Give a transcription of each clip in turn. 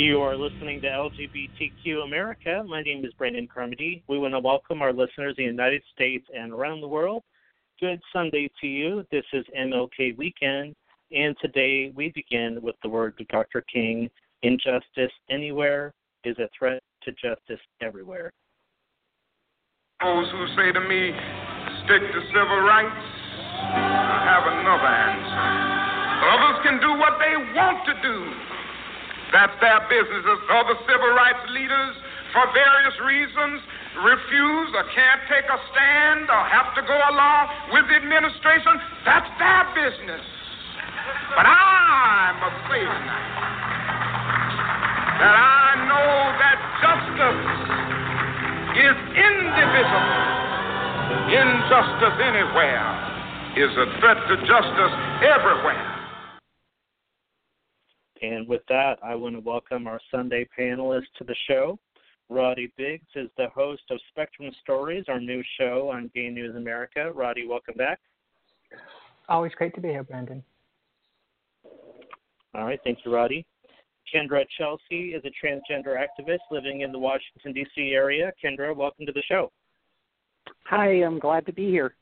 You are listening to LGBTQ America. My name is Brandon Carmody. We want to welcome our listeners in the United States and around the world. Good Sunday to you. This is MLK Weekend, and today we begin with the words of Dr. King Injustice anywhere is a threat to justice everywhere. Those who say to me, stick to civil rights, I have another answer. Others can do what they want to do. That's their business. As other civil rights leaders, for various reasons, refuse or can't take a stand or have to go along with the administration, that's their business. But I must say tonight that I know that justice is indivisible. Injustice anywhere is a threat to justice everywhere. And with that, I want to welcome our Sunday panelists to the show. Roddy Biggs is the host of Spectrum Stories, our new show on Gay News America. Roddy, welcome back. Always great to be here, Brandon. All right, thank you, Roddy. Kendra Chelsea is a transgender activist living in the Washington, D.C. area. Kendra, welcome to the show. Hi, I'm glad to be here.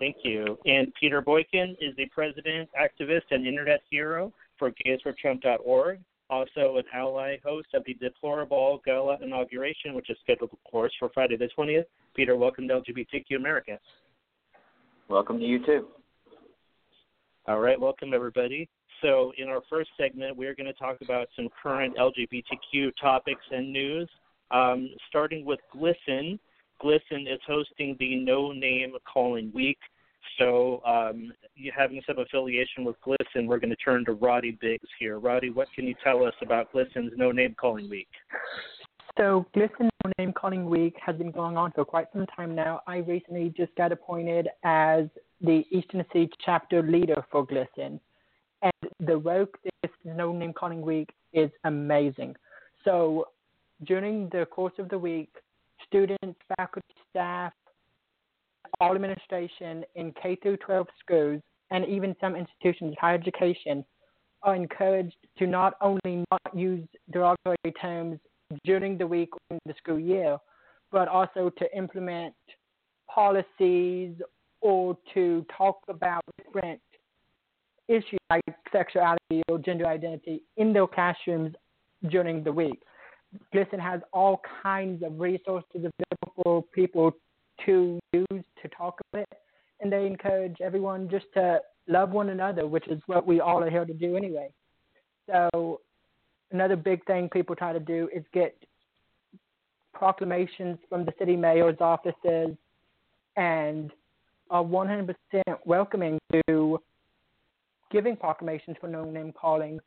Thank you. And Peter Boykin is the president, activist, and internet hero for gaysfortrump.org, also an ally host of the Deplorable Gala inauguration, which is scheduled, of course, for Friday the 20th. Peter, welcome to LGBTQ America. Welcome to you too. All right, welcome everybody. So, in our first segment, we're going to talk about some current LGBTQ topics and news, um, starting with GLSEN. GLSEN is hosting the No Name Calling Week. So, um, you having some affiliation with GLSEN, we're going to turn to Roddy Biggs here. Roddy, what can you tell us about GLSEN's No Name Calling Week? So, GLSEN No Name Calling Week has been going on for quite some time now. I recently just got appointed as the Eastern Tennessee chapter leader for GLSEN. And the work this No Name Calling Week is amazing. So, during the course of the week, students, faculty, staff, all administration in K through 12 schools and even some institutions of higher education are encouraged to not only not use derogatory terms during the week or in the school year, but also to implement policies or to talk about different issues like sexuality or gender identity in their classrooms during the week. GLSEN has all kinds of resources available for people to use to talk about it, and they encourage everyone just to love one another, which is what we all are here to do anyway. So, another big thing people try to do is get proclamations from the city mayor's offices and are 100% welcoming to giving proclamations for no name calling.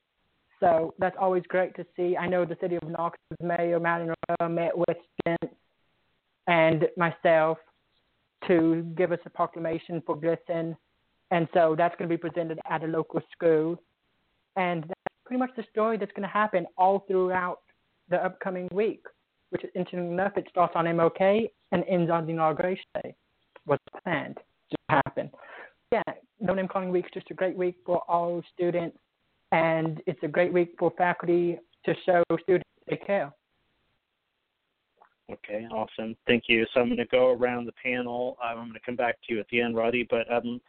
So that's always great to see. I know the city of Knox's mayor, Madeline met with and myself to give us a proclamation for GLSEN. And so that's going to be presented at a local school. And that's pretty much the story that's going to happen all throughout the upcoming week, which is interesting enough, it starts on MLK and ends on the inauguration day. What's planned to happen. Yeah, No Name Calling Week is just a great week for all students, and it's a great week for faculty to show students they care. Okay, awesome. Thank you. So I'm going to go around the panel. Um, I'm going to come back to you at the end, Roddy. But um,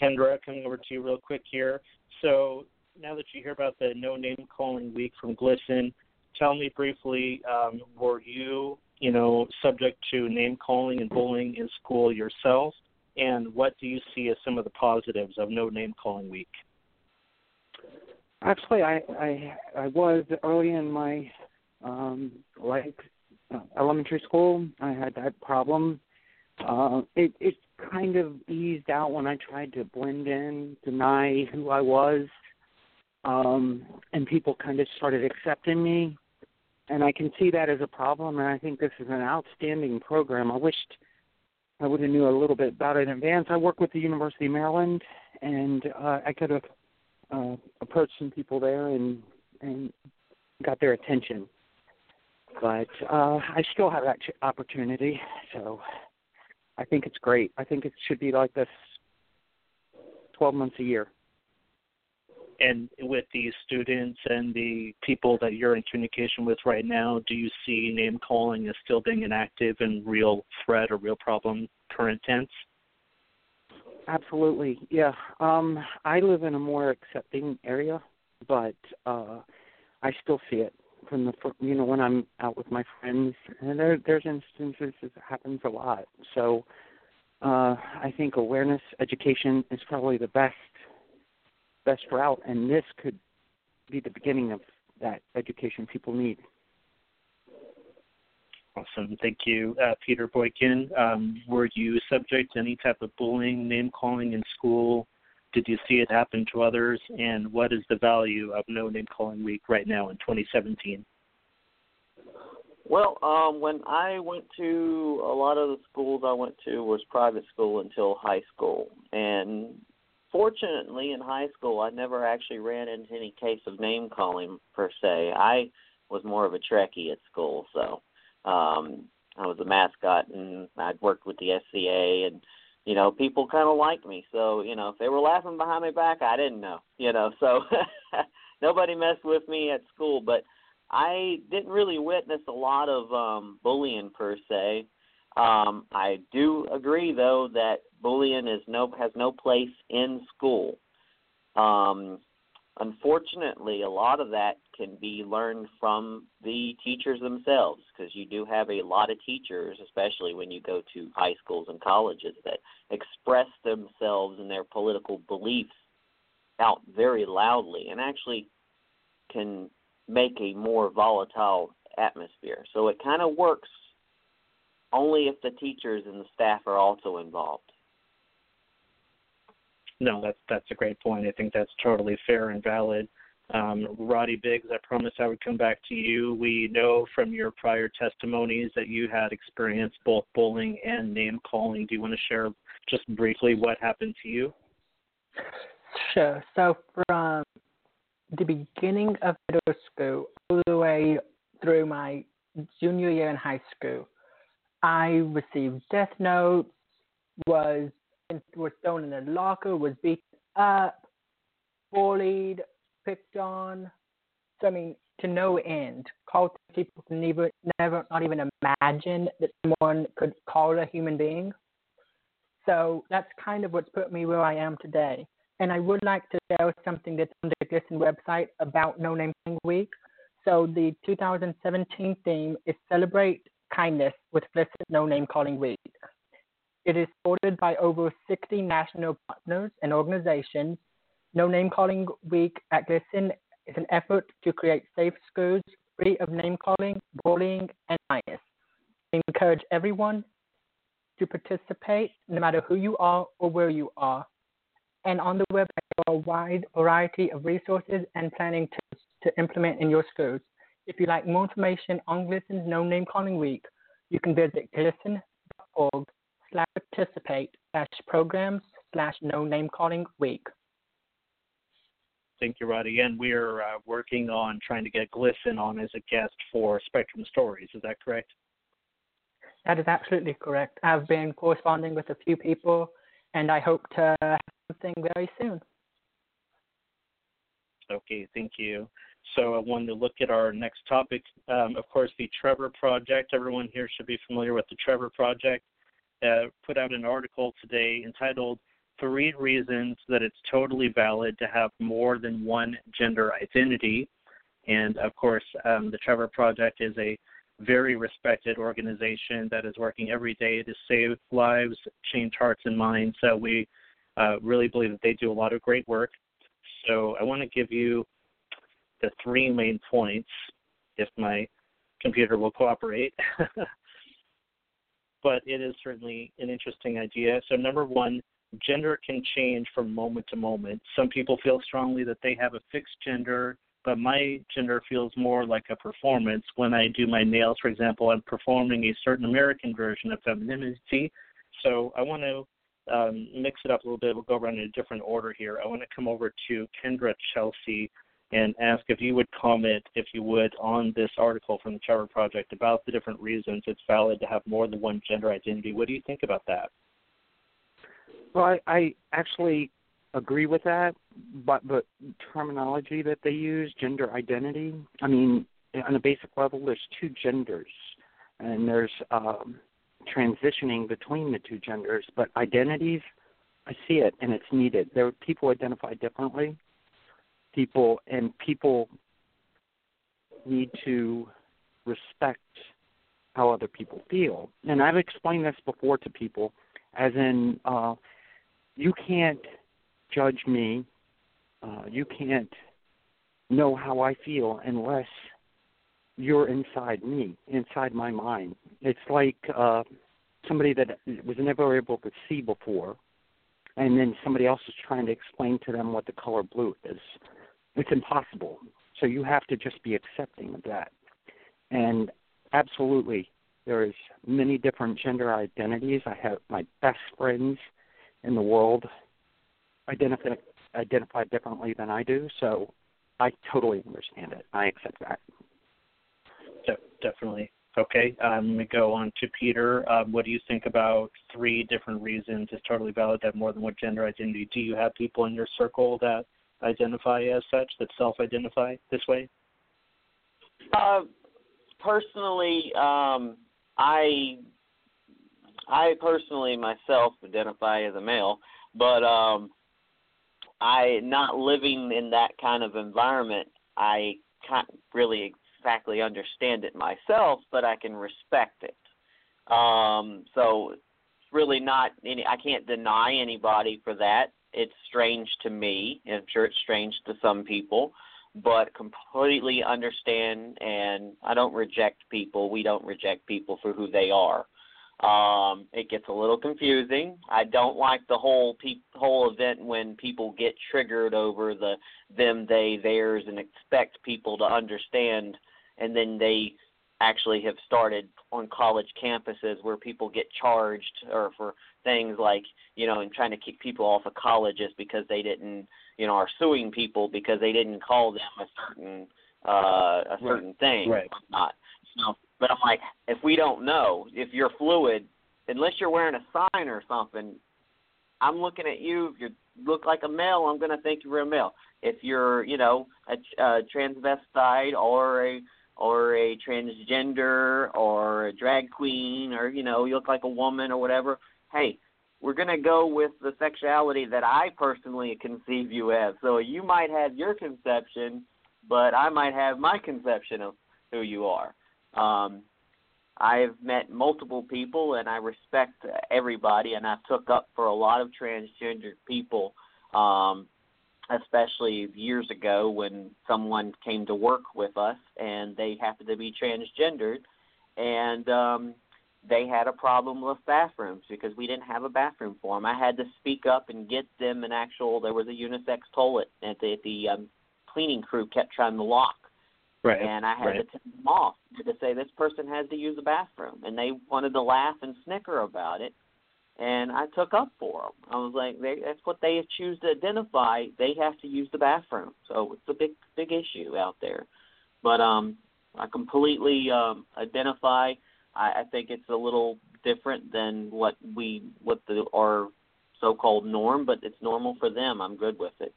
Kendra, coming over to you real quick here. So now that you hear about the No Name Calling Week from GLSEN, tell me briefly, um, were you, you know, subject to name calling and bullying in school yourself? And what do you see as some of the positives of No Name Calling Week? Actually, I I, I was early in my Um, like uh, elementary school, I had that problem. Uh, it it kind of eased out when I tried to blend in, deny who I was, um, and people kind of started accepting me. And I can see that as a problem, and I think this is an outstanding program. I wished I would have knew a little bit about it in advance. I work with the University of Maryland, and uh, I could have uh, approached some people there and and got their attention. But uh, I still have that opportunity, so I think it's great. I think it should be like this 12 months a year. And with the students and the people that you're in communication with right now, do you see name calling as still being an active and real threat or real problem current tense? Absolutely, yeah. Um, I live in a more accepting area, but uh, I still see it from the you know when I'm out with my friends, and there there's instances it happens a lot. So uh, I think awareness education is probably the best best route, and this could be the beginning of that education people need. Awesome. Thank you, uh, Peter Boykin. Um, were you subject to any type of bullying, name calling in school? Did you see it happen to others? And what is the value of No Name Calling Week right now in 2017? Well, um, when I went to a lot of the schools I went to was private school until high school, and fortunately in high school I never actually ran into any case of name calling per se. I was more of a Trekkie at school, so um, I was a mascot and I'd worked with the SCA and you know people kind of liked me. So you know if they were laughing behind my back, I didn't know. You know so nobody messed with me at school, but I didn't really witness a lot of um, bullying per se. Um, I do agree though that bullying is no has no place in school. Um, unfortunately, a lot of that can be learned from the teachers themselves because you do have a lot of teachers, especially when you go to high schools and colleges, that express themselves and their political beliefs out very loudly and actually can make a more volatile atmosphere. So it kind of works only if the teachers and the staff are also involved. No, that's that's a great point. I think that's totally fair and valid. Um, Roddy Biggs, I promised I would come back to you. We know from your prior testimonies that you had experienced both bullying and name calling. Do you want to share just briefly what happened to you? Sure. So from the beginning of middle school all the way through my junior year in high school, I received death notes, was was thrown in a locker, was beaten up, bullied, picked on. So I mean, to no end. Called people can never, never, not even imagine that someone could call a human being. So that's kind of what's put me where I am today. And I would like to share something that's on the GLSEN website about No Name Calling Week. So the 2017 theme is Celebrate Kindness with GLSEN No Name Calling Week. It is supported by over 60 national partners and organizations. No Name Calling Week at GLSEN is an effort to create safe schools free of name calling, bullying, and bias. We encourage everyone to participate, no matter who you are or where you are and on the web there are a wide variety of resources and planning tips to implement in your schools. If you'd like more information on GLSEN's No Name Calling Week, you can visit glsen.org slash participate slash programs slash no name calling week. Thank you, Roddy. And we are uh, working on trying to get GLSEN on as a guest for Spectrum Stories. Is that correct? That is absolutely correct. I've been corresponding with a few people, and I hope to have something very soon. Okay, thank you. So I wanted to look at our next topic. Um, of course, the Trevor Project. Everyone here should be familiar with the Trevor Project. Uh, put out an article today entitled Three Reasons That It's Totally Valid to Have More Than One Gender Identity. And of course, um, the Trevor Project is a very respected organization that is working every day to save lives, change hearts and minds. So we uh, really believe that they do a lot of great work. So I want to give you the three main points, if my computer will cooperate. but it is certainly an interesting idea. So, number one, gender can change from moment to moment. Some people feel strongly that they have a fixed gender, but my gender feels more like a performance. When I do my nails, for example, I'm performing a certain American version of femininity. So, I want to um, mix it up a little bit. We'll go around in a different order here. I want to come over to Kendra Chelsea and ask if you would comment, if you would, on this article from the Trevor Project about the different reasons it's valid to have more than one gender identity. What do you think about that? Well, I, I actually agree with that, but the terminology that they use, gender identity, I mean, on a basic level, there's two genders, and there's um, transitioning between the two genders, but identities, I see it and it's needed. There people identify differently. People and people need to respect how other people feel. And I've explained this before to people, as in, uh, you can't judge me, uh, you can't know how I feel unless you're inside me, inside my mind. It's like uh, somebody that was never able to see before, and then somebody else is trying to explain to them what the color blue is. It's impossible. So you have to just be accepting of that. And absolutely, there is many different gender identities. I have my best friends in the world identify identify differently than I do. So I totally understand it. I accept that. De- definitely. Okay, I'm going to go on to Peter. Um, what do you think about three different reasons it's totally valid to have more than one gender identity? Do you have people in your circle that identify as such, that self identify this way? Uh, personally, um, I I personally myself identify as a male, but um, I not living in that kind of environment. I can't really exactly understand it myself, but I can respect it. Um, so it's really not any. I can't deny anybody for that. It's strange to me. and I'm sure it's strange to some people, but completely understand. And I don't reject people. We don't reject people for who they are. Um, it gets a little confusing. I don't like the whole pe- whole event when people get triggered over the them, they, theirs, and expect people to understand and then they actually have started on college campuses where people get charged or for things like you know and trying to kick people off of colleges because they didn't you know are suing people because they didn't call them a certain uh a certain right. thing right not you know but i'm like if we don't know if you're fluid unless you're wearing a sign or something i'm looking at you if you look like a male i'm going to think you're a male. If you're you know a, a transvestite or a or a transgender or a drag queen or you know you look like a woman or whatever hey we're going to go with the sexuality that i personally conceive you as. So you might have your conception but i might have my conception of who you are um i've met multiple people and i respect everybody and i've took up for a lot of transgender people um especially years ago when someone came to work with us and they happened to be transgendered and um they had a problem with bathrooms because we didn't have a bathroom for them. I had to speak up and get them an actual. There was a unisex toilet that the, the um, cleaning crew kept trying to lock, right. and I had right. to tell them off to say this person has to use the bathroom, and they wanted to laugh and snicker about it and I took up for them. I was like, they, that's what they choose to identify. They have to use the bathroom, so it's a big, big issue out there. But um, I completely um, identify. I, I think it's a little different than what we, what the our so-called norm, but it's normal for them. I'm good with it.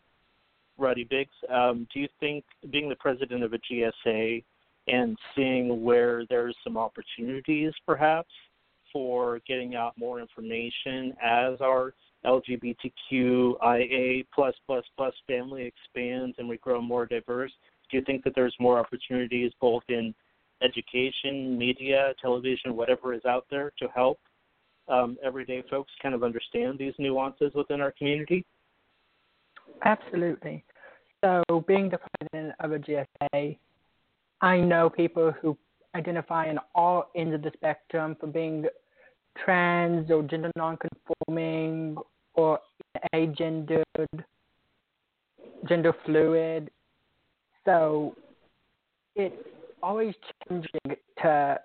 Roddy Biggs, um, do you think being the president of a GSA and seeing where there's some opportunities, perhaps? for getting out more information as our LGBTQIA plus plus plus family expands and we grow more diverse? Do you think that there's more opportunities both in education, media, television, whatever is out there to help um, everyday folks kind of understand these nuances within our community? Absolutely. So, being the president of a GSA, I know people who identify in all ends of the spectrum for being trans or gender nonconforming or agendered, gender fluid. So it's always changing to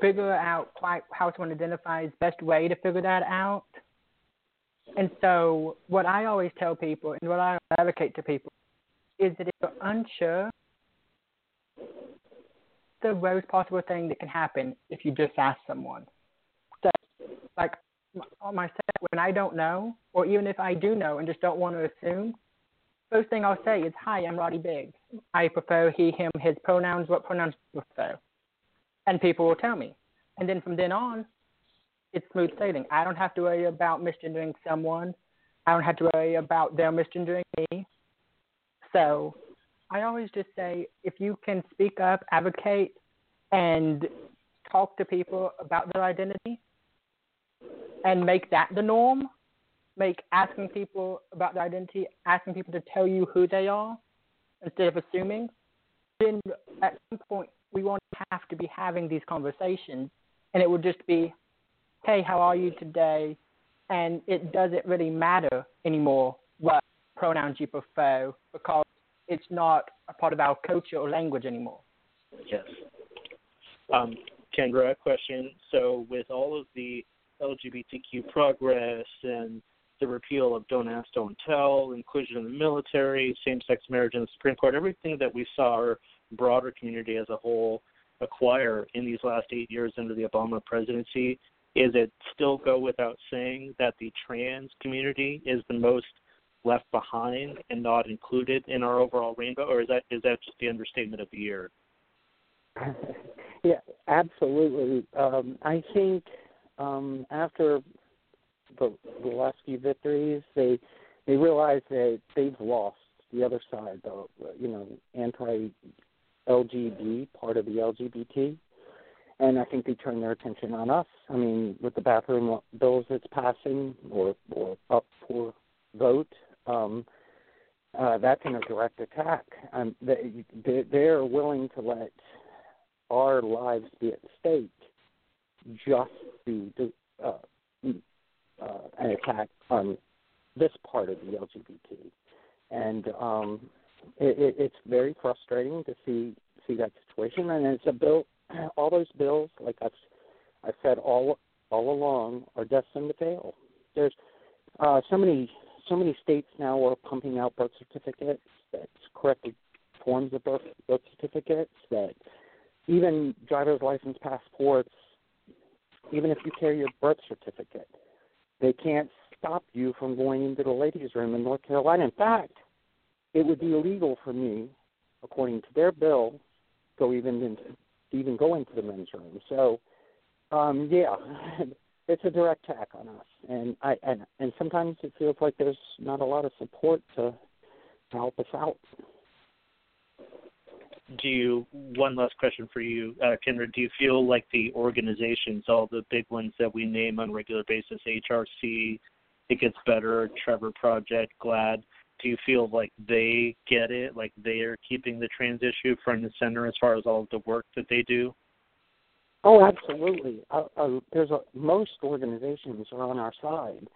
figure out quite how someone identifies best way to figure that out. And so what I always tell people and what I advocate to people is that if you're unsure, the worst possible thing that can happen if you just ask someone. So, like on myself, when I don't know, or even if I do know and just don't want to assume, first thing I'll say is, "Hi, I'm Roddy Biggs. I prefer he, him, his pronouns. What pronouns do you prefer?" And people will tell me, and then from then on, it's smooth sailing. I don't have to worry about misgendering someone. I don't have to worry about them misgendering me. So I always just say if you can speak up, advocate, and talk to people about their identity and make that the norm, make asking people about their identity, asking people to tell you who they are instead of assuming, then at some point we won't have to be having these conversations and it will just be, hey, how are you today? And it doesn't really matter anymore what pronouns you prefer because it's not a part of our culture or language anymore. Yes. Um, Kendra, question. So, with all of the LGBTQ progress and the repeal of Don't Ask, Don't Tell, inclusion in the military, same sex marriage in the Supreme Court, everything that we saw our broader community as a whole acquire in these last eight years under the Obama presidency, is it still go without saying that the trans community is the most left behind and not included in our overall rainbow, or is that is that just the understatement of the year? yeah, absolutely. Um, I think um, after the, the last few victories, they they realize that they've lost the other side, the you know anti LGB part of the LGBT, and I think they turn their attention on us. I mean, with the bathroom bills that's passing or or up for vote, um, uh, that's in a direct attack. Um, they they're willing to let our lives be at stake just to uh, uh, an attack on this part of the LGBT, and um, it, it, it's very frustrating to see see that situation. And it's a bill. All those bills, like I've I said all all along, are destined to fail. There's uh, so many so many states now are pumping out birth certificates that's corrected forms of birth birth certificates that even driver's license passports, even if you carry your birth certificate, they can't stop you from going into the ladies' room in North Carolina. In fact, it would be illegal for me, according to their bill, go even into even go into the men's room. So, um, yeah, it's a direct attack on us, and I and and sometimes it feels like there's not a lot of support to, to help us out. Do you one last question for you, uh, Kendra? Do you feel like the organizations, all the big ones that we name on a regular basis, HRC, It Gets Better, Trevor Project, GLAAD, do you feel like they get it, like they are keeping the trans issue front and center as far as all of the work that they do? Oh, absolutely. Uh, uh, there's a, most organizations are on our side.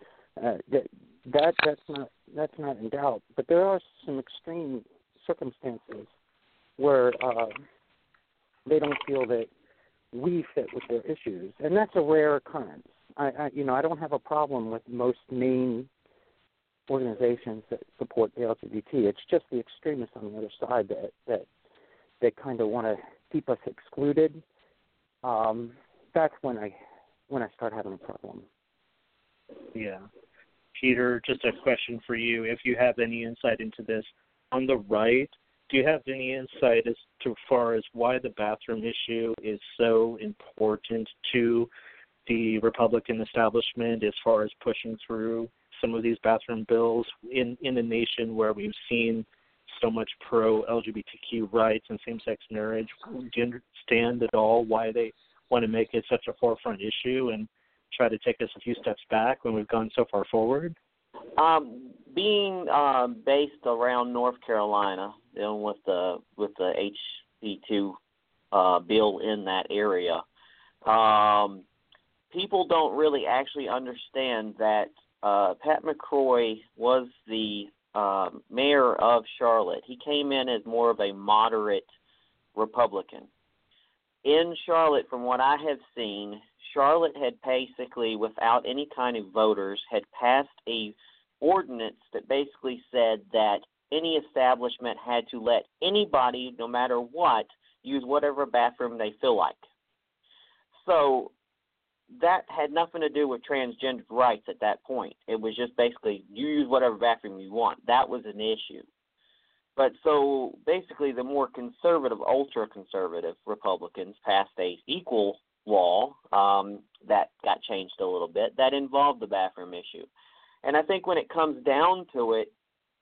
Uh, that that that's not that's not in doubt. But there are some extreme circumstances where uh, they don't feel that we fit with their issues, and that's a rare occurrence. I, I you know I don't have a problem with most main organizations that support the LGBT. It's just the extremists on the other side that that that kind of want to keep us excluded. Um, that's when I when I start having a problem. Yeah, Peter, just a question for you. If you have any insight into this, on the right, do you have any insight as to far as why the bathroom issue is so important to the Republican establishment as far as pushing through some of these bathroom bills in in a nation where we've seen so much pro LGBTQ rights and same sex marriage. Do you understand at all why they want to make it such a forefront issue and try to take us a few steps back when we've gone so far forward? Um, being um, based around North Carolina, dealing with the with the HB two uh, bill in that area. Um, people don't really actually understand that uh, Pat McCrory was the uh, mayor of Charlotte. He came in as more of a moderate Republican. In Charlotte, from what I have seen, Charlotte had basically, without any kind of voters, had passed a ordinance that basically said that any establishment had to let anybody, no matter what, use whatever bathroom they feel like. So that had nothing to do with transgender rights at that point. It was just basically you use whatever bathroom you want. That was an issue. But so basically, the more conservative, ultra conservative Republicans passed a equal law um, that got changed a little bit that involved the bathroom issue. And I think when it comes down to it,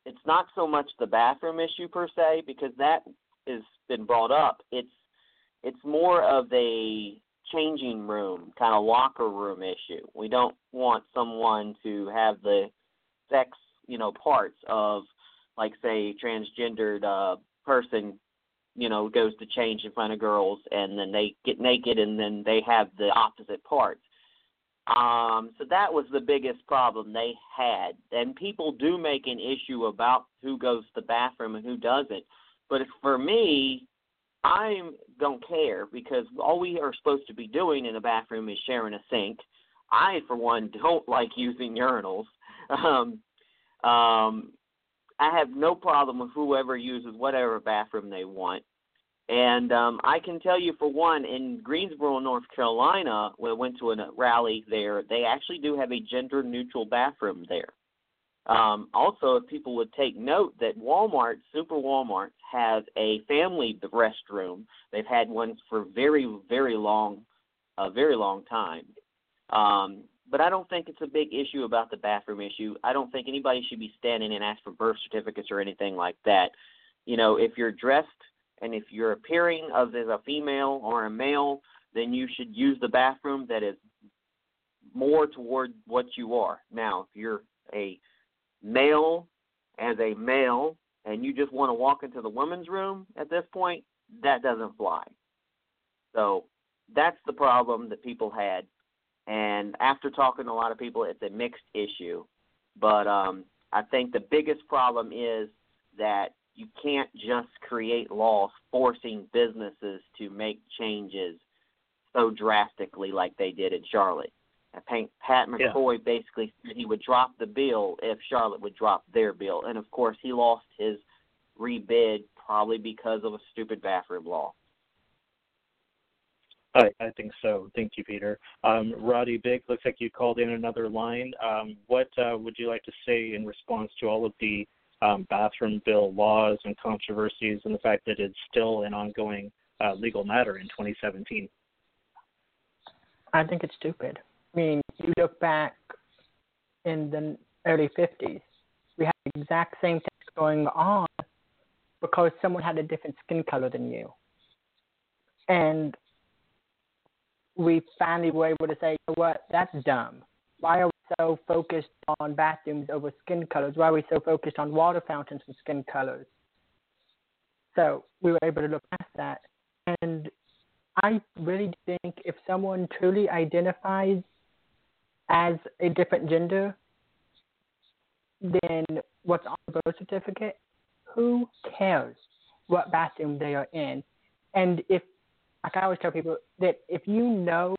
it's not so much the bathroom issue per se because that has been brought up. It's it's more of a changing room, kind of locker room issue. We don't want someone to have the sex, you know, parts of, like, say, transgendered uh, person, you know, goes to change in front of girls and then they get naked and then they have the opposite parts. Um, so that was the biggest problem they had. And people do make an issue about who goes to the bathroom and who doesn't. But for me, I don't care because all we are supposed to be doing in a bathroom is sharing a sink. I, for one, don't like using urinals. Um, um, I have no problem with whoever uses whatever bathroom they want. And um, I can tell you, for one, in Greensboro, North Carolina, when I went to a rally there, they actually do have a gender neutral bathroom there. Um, also, if people would take note that Walmart, Super Walmart, has a family restroom. They've had one for very, very long, a very long time. Um, but I don't think it's a big issue about the bathroom issue. I don't think anybody should be standing and ask for birth certificates or anything like that. You know, if you're dressed and if you're appearing as a female or a male, then you should use the bathroom that is more toward what you are. Now, if you're a male as a male and you just want to walk into the women's room at this point, that doesn't fly. So that's the problem that people had. And after talking to a lot of people, it's a mixed issue. But um, I think the biggest problem is that you can't just create laws forcing businesses to make changes so drastically like they did in Charlotte. I think Pat McCrory yeah. basically said he would drop the bill if Charlotte would drop their bill, and of course he lost his rebid probably because of a stupid bathroom law. I, I think so. Thank you, Peter. Um, Roddy Big, looks like you called in another line. Um, what uh, would you like to say in response to all of the um, bathroom bill laws and controversies and the fact that it's still an ongoing uh, legal matter in 2017? I think it's stupid. I mean, you look back in the early 50s, we had the exact same things going on because someone had a different skin color than you. And we finally were able to say, you know what, that's dumb. Why are we so focused on bathrooms over skin colors? Why are we so focused on water fountains and skin colors? So we were able to look past that. And I really think if someone truly identifies as a different gender than what's on the birth certificate, who cares what bathroom they are in? And if, like I always tell people, that if you know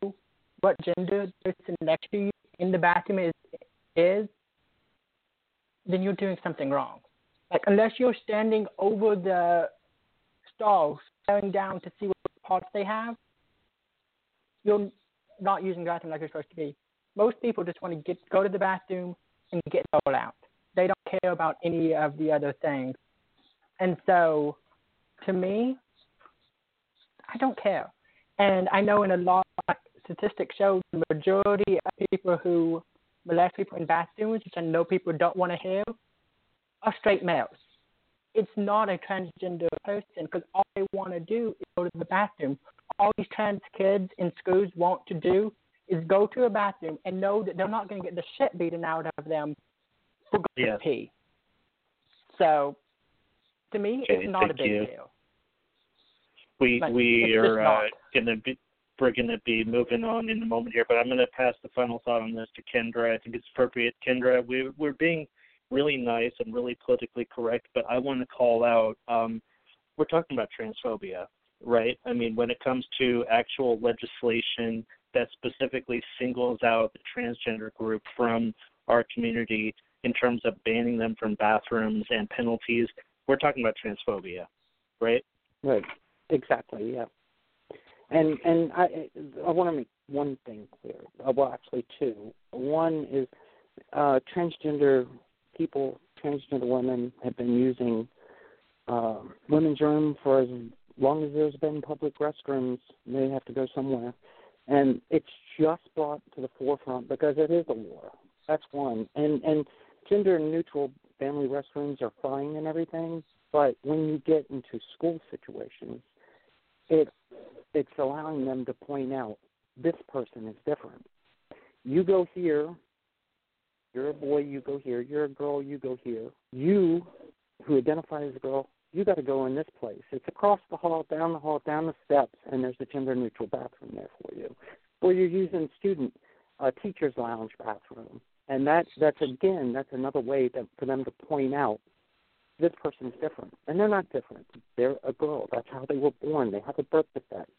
what gender the person next to you in the bathroom is, is, then you're doing something wrong. Like unless you're standing over the stalls, staring down to see what parts they have, you're not using the bathroom like you're supposed to be. Most people just want to get go to the bathroom and get it out. They don't care about any of the other things. And so, to me, I don't care. And I know in a lot of statistics show the majority of people who molest people in bathrooms, which I know people don't want to hear, are straight males. It's not a transgender person because all they want to do is go to the bathroom. All these trans kids in schools want to do is go to a bathroom and know that they're not going to get the shit beaten out of them for going yes. to pee. So, to me, okay, it's not a big you. deal. We like, we are uh, gonna be we're gonna be moving on in a moment here, but I'm gonna pass the final thought on this to Kendra. I think it's appropriate. Kendra, we we're being really nice and really politically correct, but I want to call out. Um, we're talking about transphobia, right? I mean, when it comes to actual legislation that specifically singles out the transgender group from our community in terms of banning them from bathrooms and penalties, we're talking about transphobia, right? Right. Exactly. Yeah. And and I I want to make one thing clear. Uh, Well, actually two. One is uh, transgender people, transgender women have been using uh, women's room for as long as there's been public restrooms. They have to go somewhere, and it's just brought to the forefront because it is a war. That's one. And and gender neutral family restrooms are fine and everything, but when you get into school situations, it it's allowing them to point out this person is different. You go here, you're a boy, you go here. You're a girl, you go here. You, who identify as a girl, you got to go in this place. It's across the hall, down the hall, down the steps, and there's a gender neutral bathroom there for you. Or you're using student uh, teachers' lounge bathroom, and that's that's again that's another way that for them to point out this person's different, and they're not different. They're a girl. That's how they were born. They have a birth defect.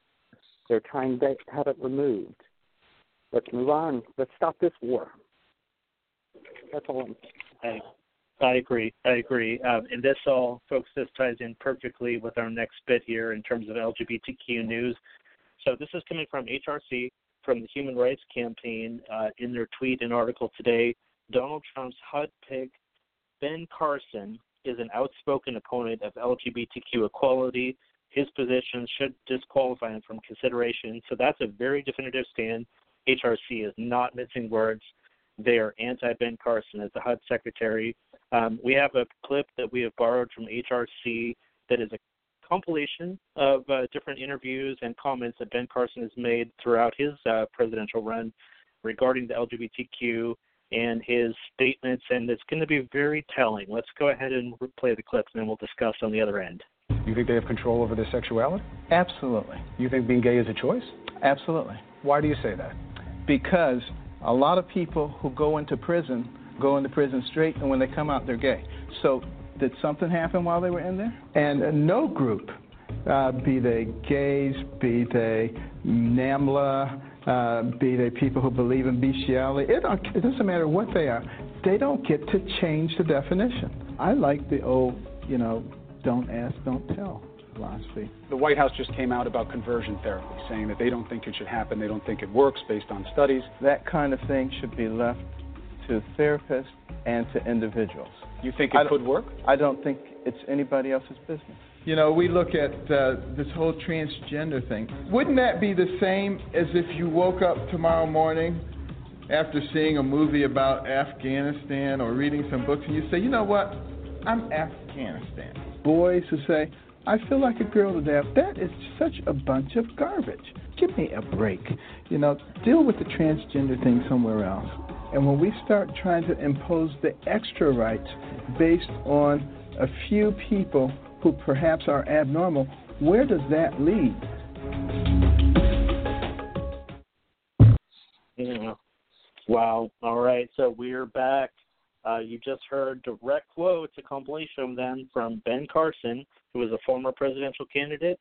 They're trying to have it removed. Let's move on. Let's stop this war. That's all. I'm I, I agree. I agree. Um, and this all, folks, this ties in perfectly with our next bit here in terms of LGBTQ news. So this is coming from HRC, from the Human Rights Campaign, uh, in their tweet and article today. Donald Trump's HUD pick, Ben Carson, is an outspoken opponent of LGBTQ equality. His position should disqualify him from consideration. So that's a very definitive stand. HRC is not missing words. They are anti Ben Carson as the HUD secretary. Um, we have a clip that we have borrowed from HRC that is a compilation of uh, different interviews and comments that Ben Carson has made throughout his uh, presidential run regarding the LGBTQ and his statements, and it's going to be very telling. Let's go ahead and play the clips, and then we'll discuss on the other end. You think they have control over their sexuality? Absolutely. You think being gay is a choice? Absolutely. Why do you say that? Because a lot of people who go into prison go into prison straight, and when they come out, they're gay. So, did something happen while they were in there? And uh, no group, uh, be they gays, be they NAMBLA, uh, be they people who believe in bestiality, it, it doesn't matter what they are, they don't get to change the definition. I like the old, you know, don't ask, don't tell philosophy. The White House just came out about conversion therapy, saying that they don't think it should happen, they don't think it works based on studies. That kind of thing should be left to therapists and to individuals. You think it could work? I don't think it's anybody else's business. You know, we look at uh, this whole transgender thing. Wouldn't that be the same as if you woke up tomorrow morning after seeing a movie about Afghanistan or reading some books and you say, you know what, I'm Afghanistan? Boys who say, I feel like a girl today. That is such a bunch of garbage. Give me a break. You know, deal with the transgender thing somewhere else. And when we start trying to impose the extra rights based on a few people who perhaps are abnormal, where does that lead? Yeah. Wow. All right. So we're back. Uh, you just heard direct quotes, a compilation of them from Ben Carson, who was a former presidential candidate,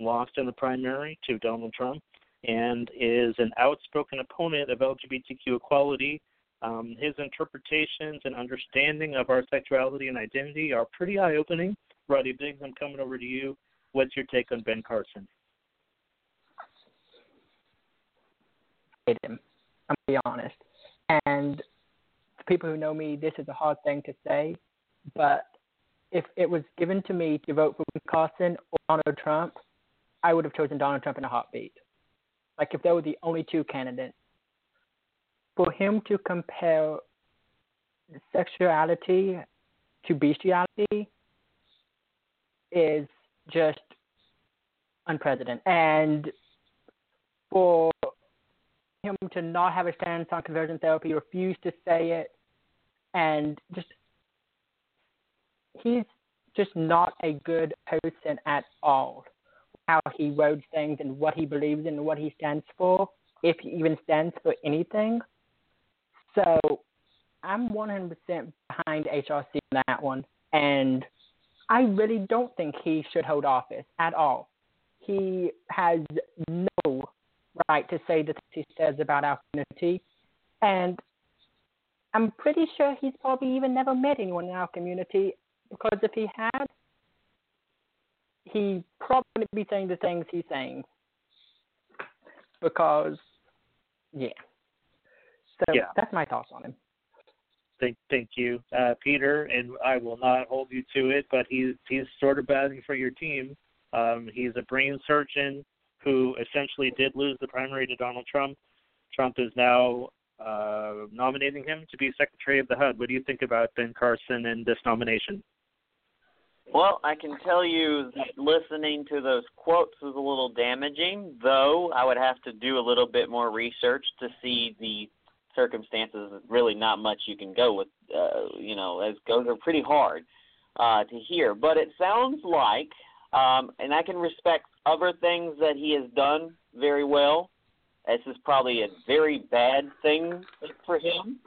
lost in the primary to Donald Trump, and is an outspoken opponent of LGBTQ equality. Um, his interpretations and understanding of our sexuality and identity are pretty eye opening. Roddy Biggs, I'm coming over to you. What's your take on Ben Carson? hate him. I'm gonna be honest. And people who know me, this is a hard thing to say, but if it was given to me to vote for Carson or Donald Trump, I would have chosen Donald Trump in a heartbeat. Like if there were the only two candidates. For him to compare sexuality to bestiality is just unprecedented. And for him to not have a stance on conversion therapy, refuse to say it, and just he's just not a good person at all. How he wrote things and what he believes in and what he stands for, if he even stands for anything. So I'm 100% behind HRC on that one, and I really don't think he should hold office at all. He has no right to say the things he says about our community, and I'm pretty sure he's probably even never met anyone in our community because if he had, he probably wouldn't be saying the things he's saying. Because, yeah. So Yeah. that's my thoughts on him. Thank, thank you, uh, Peter. And I will not hold you to it, but he's he's sort of batting for your team. Um, he's a brain surgeon who essentially did lose the primary to Donald Trump. Trump is now uh, nominating him to be Secretary of the HUD. What do you think about Ben Carson and this nomination? Well, I can tell you listening to those quotes is a little damaging, though I would have to do a little bit more research to see the circumstances. Really, not much you can go with. Uh, you know, as those are pretty hard uh, to hear. But it sounds like, um, and I can respect other things that he has done very well. This is probably a very bad thing for him.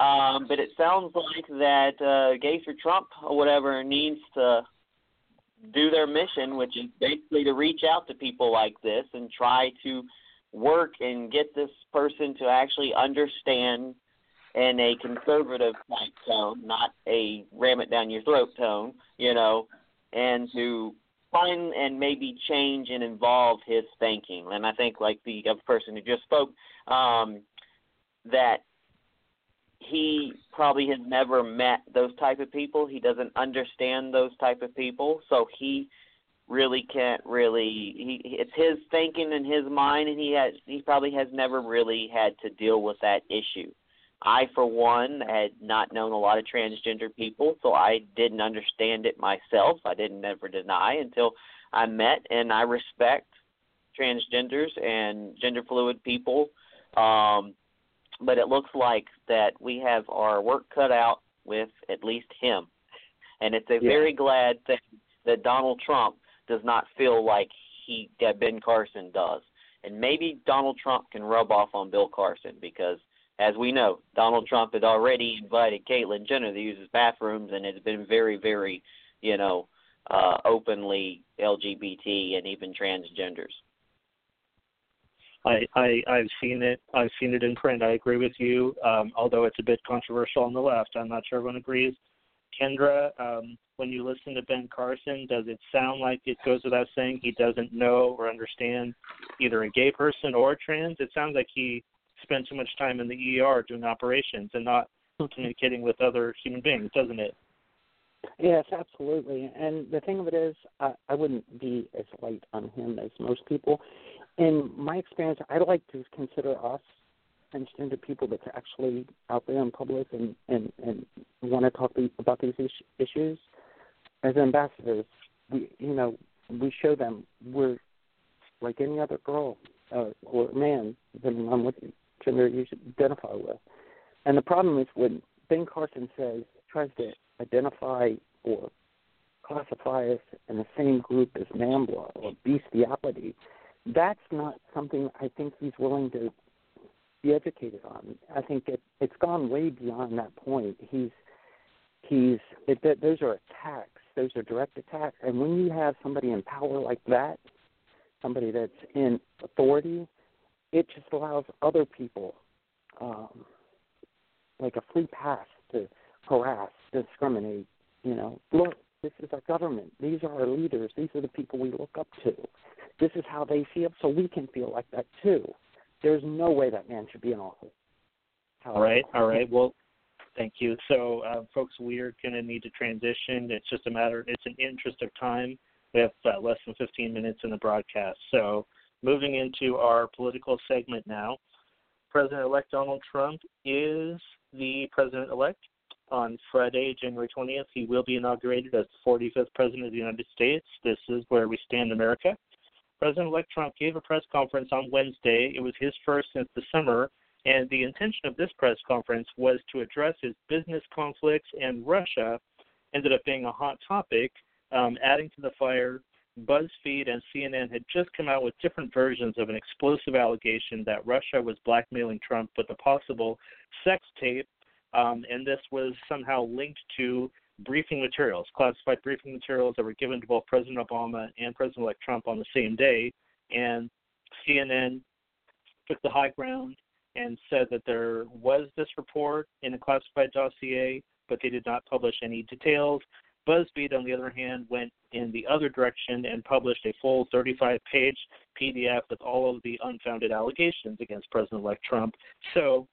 Um, but it sounds like that uh, Gays for Trump or whatever needs to do their mission, which is basically to reach out to people like this and try to work and get this person to actually understand in a conservative type tone, not a ram it down your throat tone, you know, and to find and maybe change and involve his thinking. And I think, like the other person who just spoke, um, that he probably has never met those type of people. He doesn't understand those type of people, so he really can't really. He it's his thinking in his mind, and he has he probably has never really had to deal with that issue. I, for one, had not known a lot of transgender people, so I didn't understand it myself. I didn't ever deny until I met, and I respect transgenders and gender fluid people. Um, but it looks like that we have our work cut out with at least him, and it's a Yeah. very glad thing that Donald Trump does not feel like he that Ben Carson does, and maybe Donald Trump can rub off on Bill Carson because, as we know, Donald Trump had already invited Caitlyn Jenner to use his bathrooms, and has been very, very, you know, uh, openly LGBT and even transgenders. I, I I've seen it. I've seen it in print. I agree with you. Um, although it's a bit controversial on the left, I'm not sure everyone agrees. Kendra, um, when you listen to Ben Carson, does it sound like it goes without saying he doesn't know or understand either a gay person or trans? It sounds like he spent too much time in the ER doing operations and not communicating with other human beings, doesn't it? Yes, absolutely. And the thing of it is, I, I wouldn't be as light on him as most people. In my experience, I like to consider us transgender people that's actually out there in public and and and want to talk about these issues as ambassadors. We, you know, we show them we're like any other girl uh, or man, depending on what gender you identify with. And the problem is when Ben Carson says tries to identify or classify us in the same group as NAMBLA or bestiality, that's not something I think he's willing to be educated on. I think it, it's gone way beyond that point. He's he's it, that those are attacks. Those are direct attacks. And when you have somebody in power like that, somebody that's in authority, it just allows other people um, like a free pass to harass, discriminate. You know, look, this is our government. These are our leaders. These are the people we look up to. This is how they feel, so we can feel like that too. There's no way that man should be in office. All right, all right. Well, thank you. So, uh, folks, we are going to need to transition. It's just a matter. It's an interest of time. We have uh, less than 15 minutes in the broadcast. So, moving into our political segment now. President-elect Donald Trump is the president-elect. On Friday, January 20th, he will be inaugurated as the 45th president of the United States. This is where we stand, America. President-elect Trump gave a press conference on Wednesday. It was his first since the summer, and the intention of this press conference was to address his business conflicts, and Russia ended up being a hot topic, um, adding to the fire BuzzFeed and CNN had just come out with different versions of an explosive allegation that Russia was blackmailing Trump with a possible sex tape, um, and this was somehow linked to briefing materials, classified briefing materials that were given to both President Obama and President-elect Trump on the same day. And CNN took the high ground and said that there was this report in a classified dossier, but they did not publish any details. BuzzFeed, on the other hand, went in the other direction and published a full 35 page PDF with all of the unfounded allegations against President elect Trump. So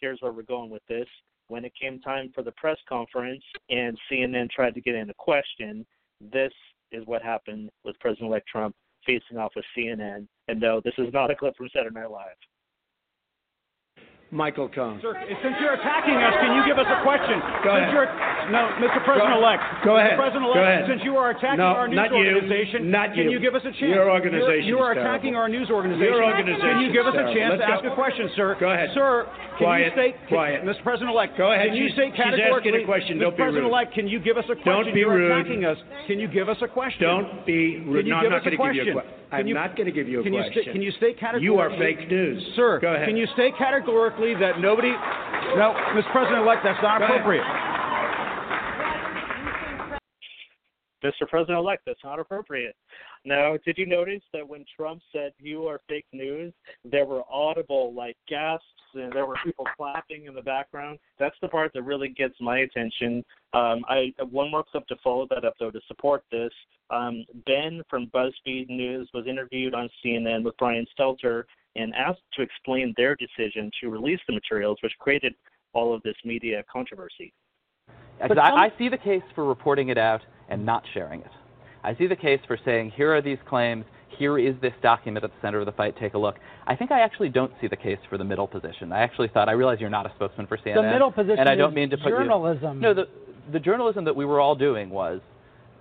here's where we're going with this. When it came time for the press conference and CNN tried to get in a question, this is what happened with President elect Trump facing off with CNN. And no, this is not a clip from Saturday Night Live. Michael Cohen. Sir, since you're attacking us, can you give us a question? Go since ahead. You're, no, Mr. President-elect. Go ahead. Mr. President-elect, Go ahead. since you are attacking No, our news not you. organization, Not can you. you give us a chance? Your organization You're, you are attacking terrible. our news organization. Your organization Can you give us a chance Let's to ask go. a question, sir? Go ahead. Sir, can Quiet. you state... Quiet. Mr. President-elect. Go ahead. Can you She's- state she's asking a question. Mr. Don't rude. President-elect, can you give us a question? Don't be You're rude. attacking us. Can you give us a question? Don't be rude. You no, I'm not going to give you a question? I'm you- not going to give you a question. can you state categorically... You are fake news. Sir, Go ahead. can you state categorically that nobody... No, Mr. President-elect, that's not appropriate. Mr. President elect, that's not appropriate. Now, did you notice that when Trump said you are fake news, there were audible like gasps and there were people clapping in the background? That's the part that really gets my attention. Um, I one more clip to follow that up though to support this. Um, ben from BuzzFeed News was interviewed on CNN with Brian Stelter and asked to explain their decision to release the materials, which created all of this media controversy. Because I, I see the case for reporting it out and not sharing it. I see the case for saying, here are these claims, here is this document at the center of the fight, take a look. I think I actually don't see the case for the middle position. I actually thought, I realize you're not a spokesman for CNN. The middle position and I don't is mean to put journalism. You, no, the, the journalism that we were all doing was,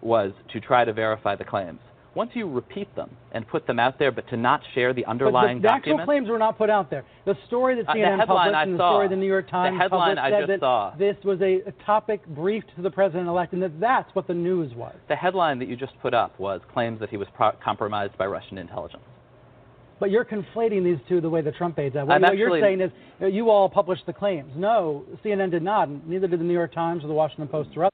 was to try to verify the claims. Once you repeat them and put them out there, but to not share the underlying but the, the actual claims were not put out there. The story that Uh, the CNN headline published I and the saw- story the New York the Times headline published I said just that saw. this was a, a topic briefed to the president-elect, and that that's what the news was. the headline that you just put up was claims that he was pro- compromised by Russian intelligence. But you're conflating these two the way the Trump aides have. What, I'm what you're saying is uh, you all published the claims. No, CNN did not, and neither did the New York Times or the Washington Post or others.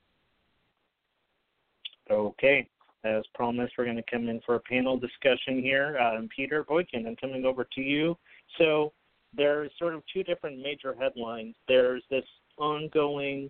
Okay. As promised, we're going to come in for a panel discussion here. Um, Peter Boykin, I'm coming over to you. So there's sort of two different major headlines. There's this ongoing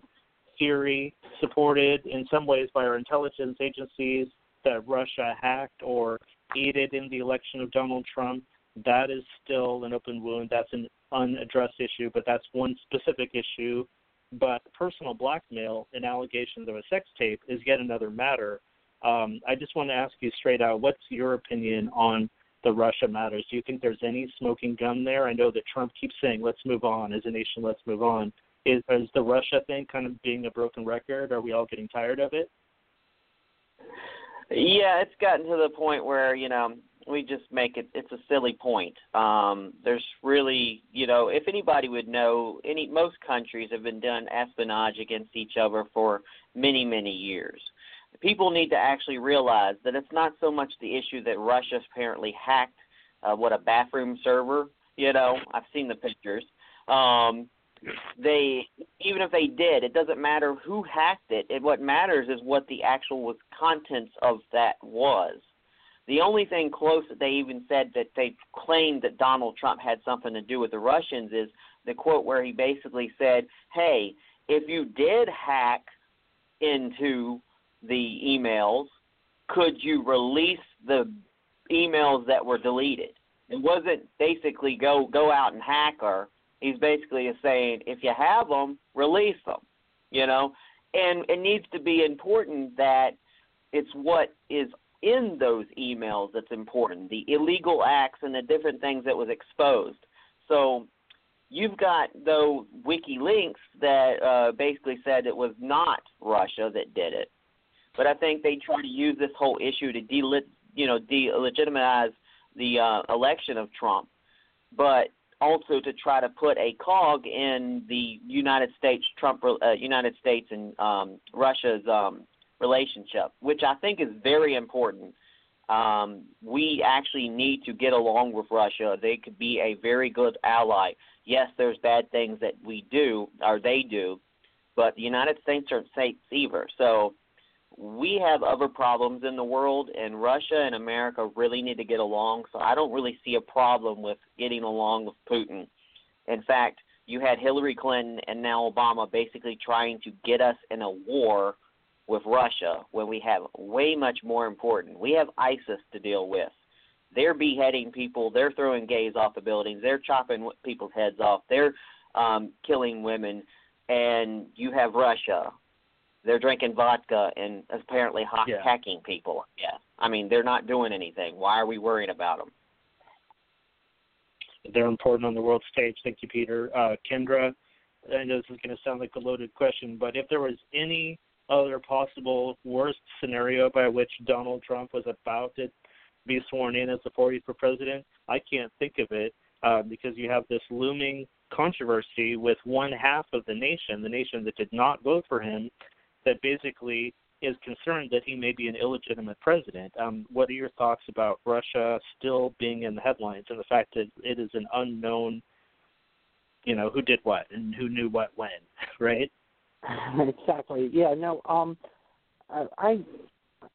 theory, supported in some ways by our intelligence agencies, that Russia hacked or aided in the election of Donald Trump. That is still an open wound. That's an unaddressed issue, but that's one specific issue. But personal blackmail and allegations of a sex tape is yet another matter. Um, I just want to ask you straight out, what's your opinion on the Russia matters? Do you think there's any smoking gun there? I know that Trump keeps saying, "Let's move on," as a nation, let's move on. Is, is the Russia thing kind of being a broken record? Are we all getting tired of it? Yeah, it's gotten to the point where you know we just make it. It's a silly point. Um, there's really, you know, if anybody would know, any most countries have been done espionage against each other for many, many years. People need to actually realize that it's not so much the issue that Russia apparently hacked uh, what a bathroom server. You know, I've seen the pictures. Um, they even if they did, it doesn't matter who hacked it. it. What matters is what the actual contents of that was. The only thing close that they even said that they claimed that Donald Trump had something to do with the Russians is the quote where he basically said, "Hey, if you did hack into the emails, could you release the emails that were deleted?" It wasn't basically go go out and hack her. He's basically saying, if you have them, release them. You know, and it needs to be important that it's what is in those emails that's important, the illegal acts and the different things that was exposed. So you've got though WikiLeaks that uh, basically said it was not Russia that did it, but I think they try to use this whole issue to delit, you know, delegitimize the uh, election of Trump, but also to try to put a cog in the United States Trump uh, United States and um, Russia's um, relationship, which I think is very important Um, we actually need to get along with Russia. They could be a very good ally. Yes, there's bad things that we do or they do, but the United States aren't safe either. So we have other problems in the world, and Russia and America really need to get along. So I don't really see a problem with getting along with Putin. In fact, you had Hillary Clinton and now Obama basically trying to get us in a war with Russia when we have way much more important. We have ISIS to deal with. They're beheading people. They're throwing gays off the buildings. They're chopping people's heads off. They're um, killing women. And you have Russia. They're drinking vodka and apparently ha- Yeah. hacking people. Yeah. I mean, they're not doing anything. Why are we worrying about them? They're important on the world stage. Thank you, Peter. Uh, Kendra, I know this is going to sound like a loaded question, but if there was any other possible worst scenario by which Donald Trump was about to be sworn in as the 40th for president, I can't think of it uh, because you have this looming controversy with one half of the nation, the nation that did not vote for him, that basically is concerned that he may be an illegitimate president. Um, what are your thoughts about Russia still being in the headlines and the fact that it is an unknown, you know, who did what and who knew what when, right? exactly. Yeah. No. Um, I, I,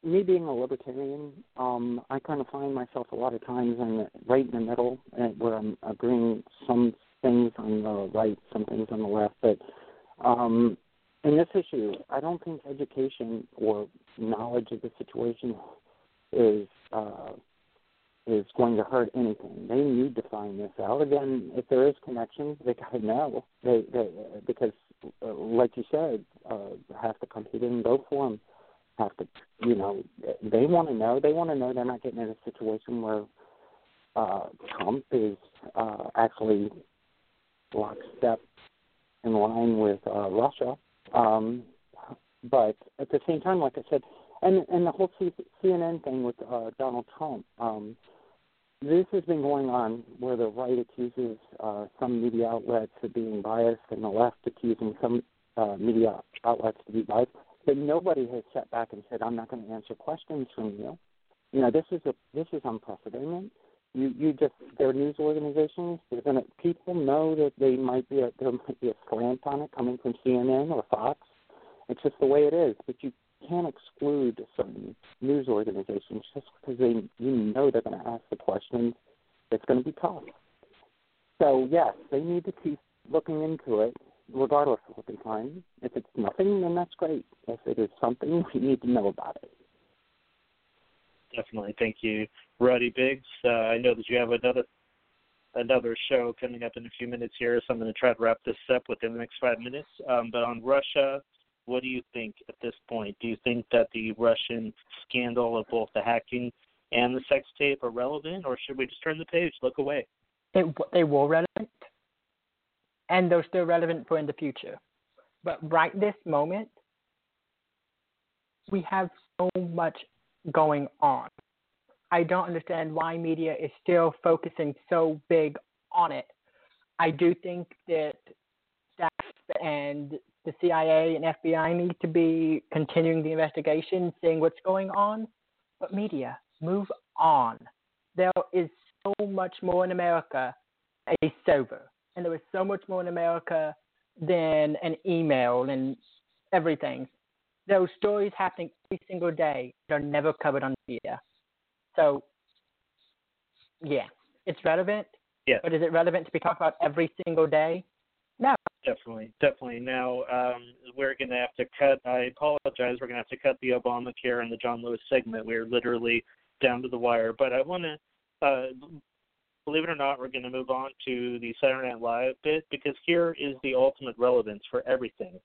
me being a libertarian, um, I kind of find myself a lot of times in the, right in the middle, uh, where I'm agreeing some things on the right, some things on the left. But um, in this issue, I don't think education or knowledge of the situation is uh, is going to hurt anything. They need to find this out. Again, if there is connection, they got to know. They, they because, uh, like you said, uh, half the country didn't for him. Half the, you know, they want to know. They want to know they're not getting in a situation where uh, Trump is uh, actually lockstep in line with uh, Russia. Um, but at the same time, like I said, and and the whole CNN thing with uh, Donald Trump, um, this has been going on where the right accuses uh, some media outlets of being biased, and the left accusing some uh, media outlets to be biased. But nobody has sat back and said, "I'm not going to answer questions from you." You know, this is a this is unprecedented. You you just they're news organizations. They're gonna people know that they might be a there might be a slant on it coming from CNN or Fox. It's just the way it is. But you can't exclude certain news organizations just because they you know they're going to ask the questions. It's going to be tough. So yes, they need to keep looking into it, regardless of what they find. If it's nothing, then that's great. If it is something, we need to know about it. Definitely. Thank you, Roddy Biggs. Uh, I know that you have another another show coming up in a few minutes here, so I'm going to try to wrap this up within the next five minutes. Um, but on Russia, what do you think at this point? Do you think that the Russian scandal of both the hacking and the sex tape are relevant, or should we just turn the page, look away? They they were relevant, and they're still relevant for in the future. But right this moment, we have so much going on. I don't understand why media is still focusing so big on it. I do think that staff and the CIA and FBI need to be continuing the investigation, seeing what's going on. But media, move on. There is so much more in America a server, and there is so much more in America than an email and everything. There are stories happening every single day that are never covered on the media. So, yeah, it's relevant. Yeah. But is it relevant to be talked about every single day? No. Definitely, definitely. Now um, we're going to have to cut. I apologize. We're going to have to cut the Obamacare and the John Lewis segment. We're literally down to the wire. But I want to, uh, believe it or not, we're going to move on to the Saturday Night Live bit because here is the ultimate relevance for everything.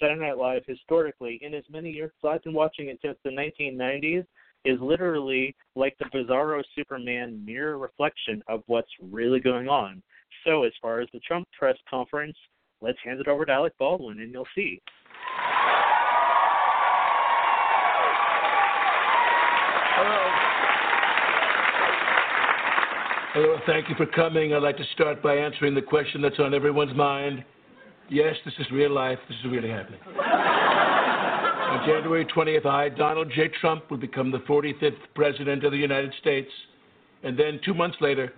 Saturday Night Live, historically, in as many years as I've been watching it since the 1990s, is literally like the bizarro Superman mirror reflection of what's really going on. So, as far as the Trump press conference, let's hand it over to Alec Baldwin and you'll see. Hello, thank you for coming. I'd like to start by answering the question that's on everyone's mind. Yes, this is real life. This is really happening. On January 20th, I, Donald J. Trump, will become the 45th President of the United States. And then two months later,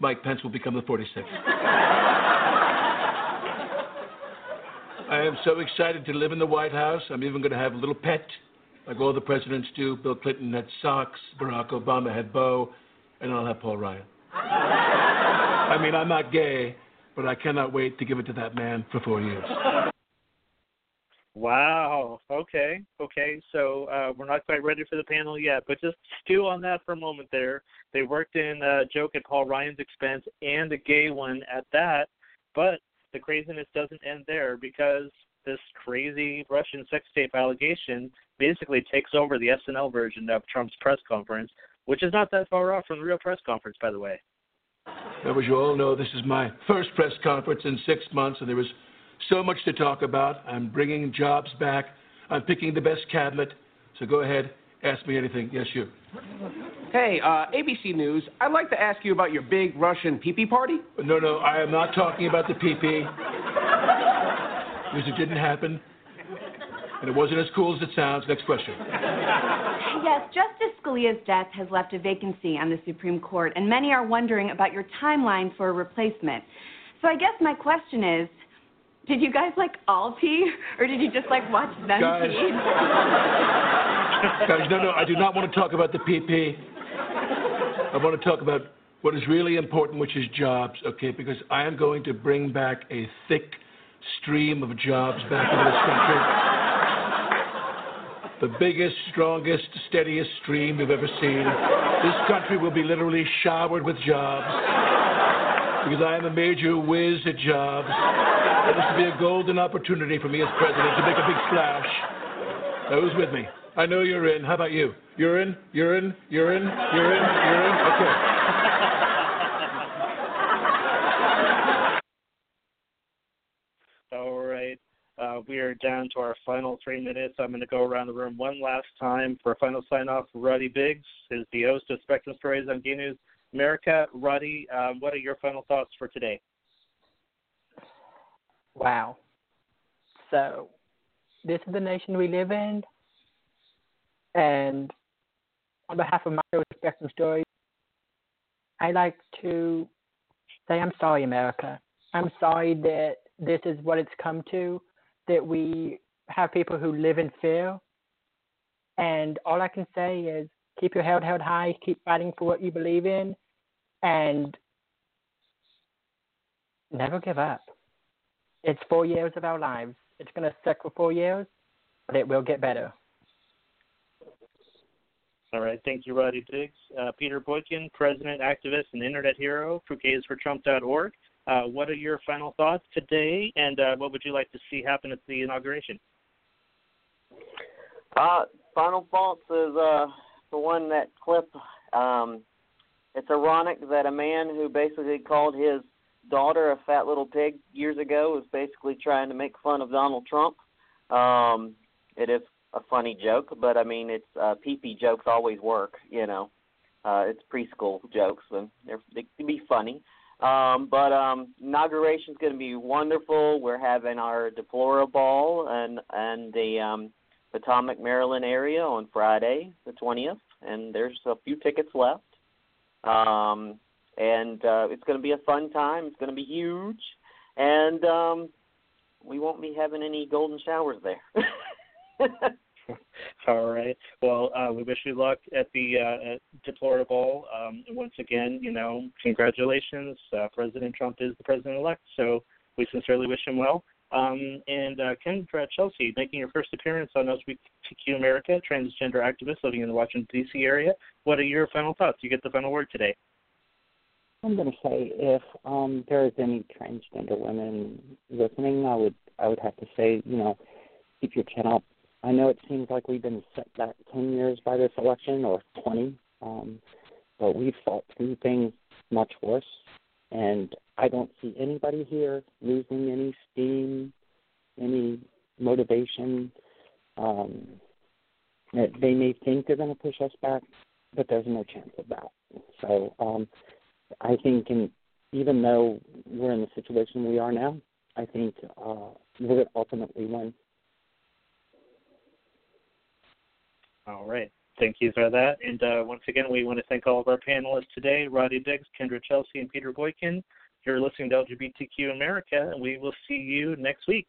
Mike Pence will become the 46th. I am so excited to live in the White House. I'm even going to have a little pet, like all the presidents do. Bill Clinton had socks, Barack Obama had Bo, and I'll have Paul Ryan. I mean, I'm not gay, but I cannot wait to give it to that man for four years. Wow. Okay. Okay. So uh, we're not quite ready for the panel yet, but just stew on that for a moment. There, they worked in a joke at Paul Ryan's expense and a gay one at that. But the craziness doesn't end there because this crazy Russian sex tape allegation basically takes over the SNL version of Trump's press conference, which is not that far off from the real press conference, by the way. Now, as you all know, this is my first press conference in six months, and there was so much to talk about. I'm bringing jobs back. I'm picking the best cabinet. So go ahead, ask me anything. Yes, you. Hey, uh, ABC News, I'd like to ask you about your big Russian pee-pee party. No, no, I am not talking about the PP. because it didn't happen, and it wasn't as cool as it sounds. Next question. Yes, Justice Scalia's death has left a vacancy on the Supreme Court, and many are wondering about your timeline for a replacement. So I guess my question is, did you guys like all pee, or did you just like watch them Guys. pee? Guys, no, no, I do not want to talk about the PP. I want to talk about what is really important, which is jobs, okay? Because I am going to bring back a thick stream of jobs back into this country. The biggest, strongest, steadiest stream you've ever seen. This country will be literally showered with jobs. Because I am a major whiz at jobs. And this will be a golden opportunity for me as president to make a big splash. Now, who's with me? I know you're in. How about you? You're in? You're in? You're in? You're in? You're in? Okay. All right. Uh, we are down to our final three minutes. I'm going to go around the room one last time for a final sign off. Roddy Biggs is the host of Spectrum Stories on Gay News America. Roddy, um, what are your final thoughts for today? Wow. So, this is the nation we live in, and on behalf of my Spectrum Stories, I like to say I'm sorry, America. I'm sorry that this is what it's come to, that we have people who live in fear. And all I can say is keep your head held high, keep fighting for what you believe in, and never give up. It's four years of our lives. It's going to suck for four years, but it will get better. All right. Thank you, Roddy Biggs. Uh, Peter Boykin, president, activist, and internet hero for gaysfortrump.org. Uh, what are your final thoughts today, and uh, what would you like to see happen at the inauguration? Uh, final thoughts is uh, for one that clip. Um, it's ironic that a man who basically called his daughter a fat little pig years ago is basically trying to make fun of Donald Trump. Um, it is a funny joke, but I mean, it's uh, pee-pee jokes always work. You know, uh, it's preschool jokes, and they're, they can be funny. Um, but um, inauguration's going to be wonderful. We're having our DeploraBall and and the um, Potomac, Maryland area on Friday, the 20th, and there's a few tickets left. Um, and uh, it's going to be a fun time. It's going to be huge, and um, we won't be having any golden showers there. All right. Well, uh, we wish you luck at the uh, DeploraBall. Um, once again, you know, congratulations. Uh, president Trump is the president elect, so we sincerely wish him well. Um, and uh, Kendra Chelsea, making your first appearance on LGBTQ America, transgender activist living in the Washington D.C. area. What are your final thoughts? You get the final word today. I'm going to say if um, there is any transgender women listening, I would I would have to say you know keep your chin up. I know it seems like we've been set back ten years by this election or twenty, um, but we've fought through things much worse, and I don't see anybody here losing any steam, any motivation. Um, they may think they're going to push us back, but there's no chance of that. So um, I think, in, even though we're in the situation we are now, I think uh, we'll ultimately win. All right. Thank you for that. And uh, once again, we want to thank all of our panelists today Roddy Biggs, Kendra Chelsea, and Peter Boykin. You're listening to LGBTQ America, and we will see you next week.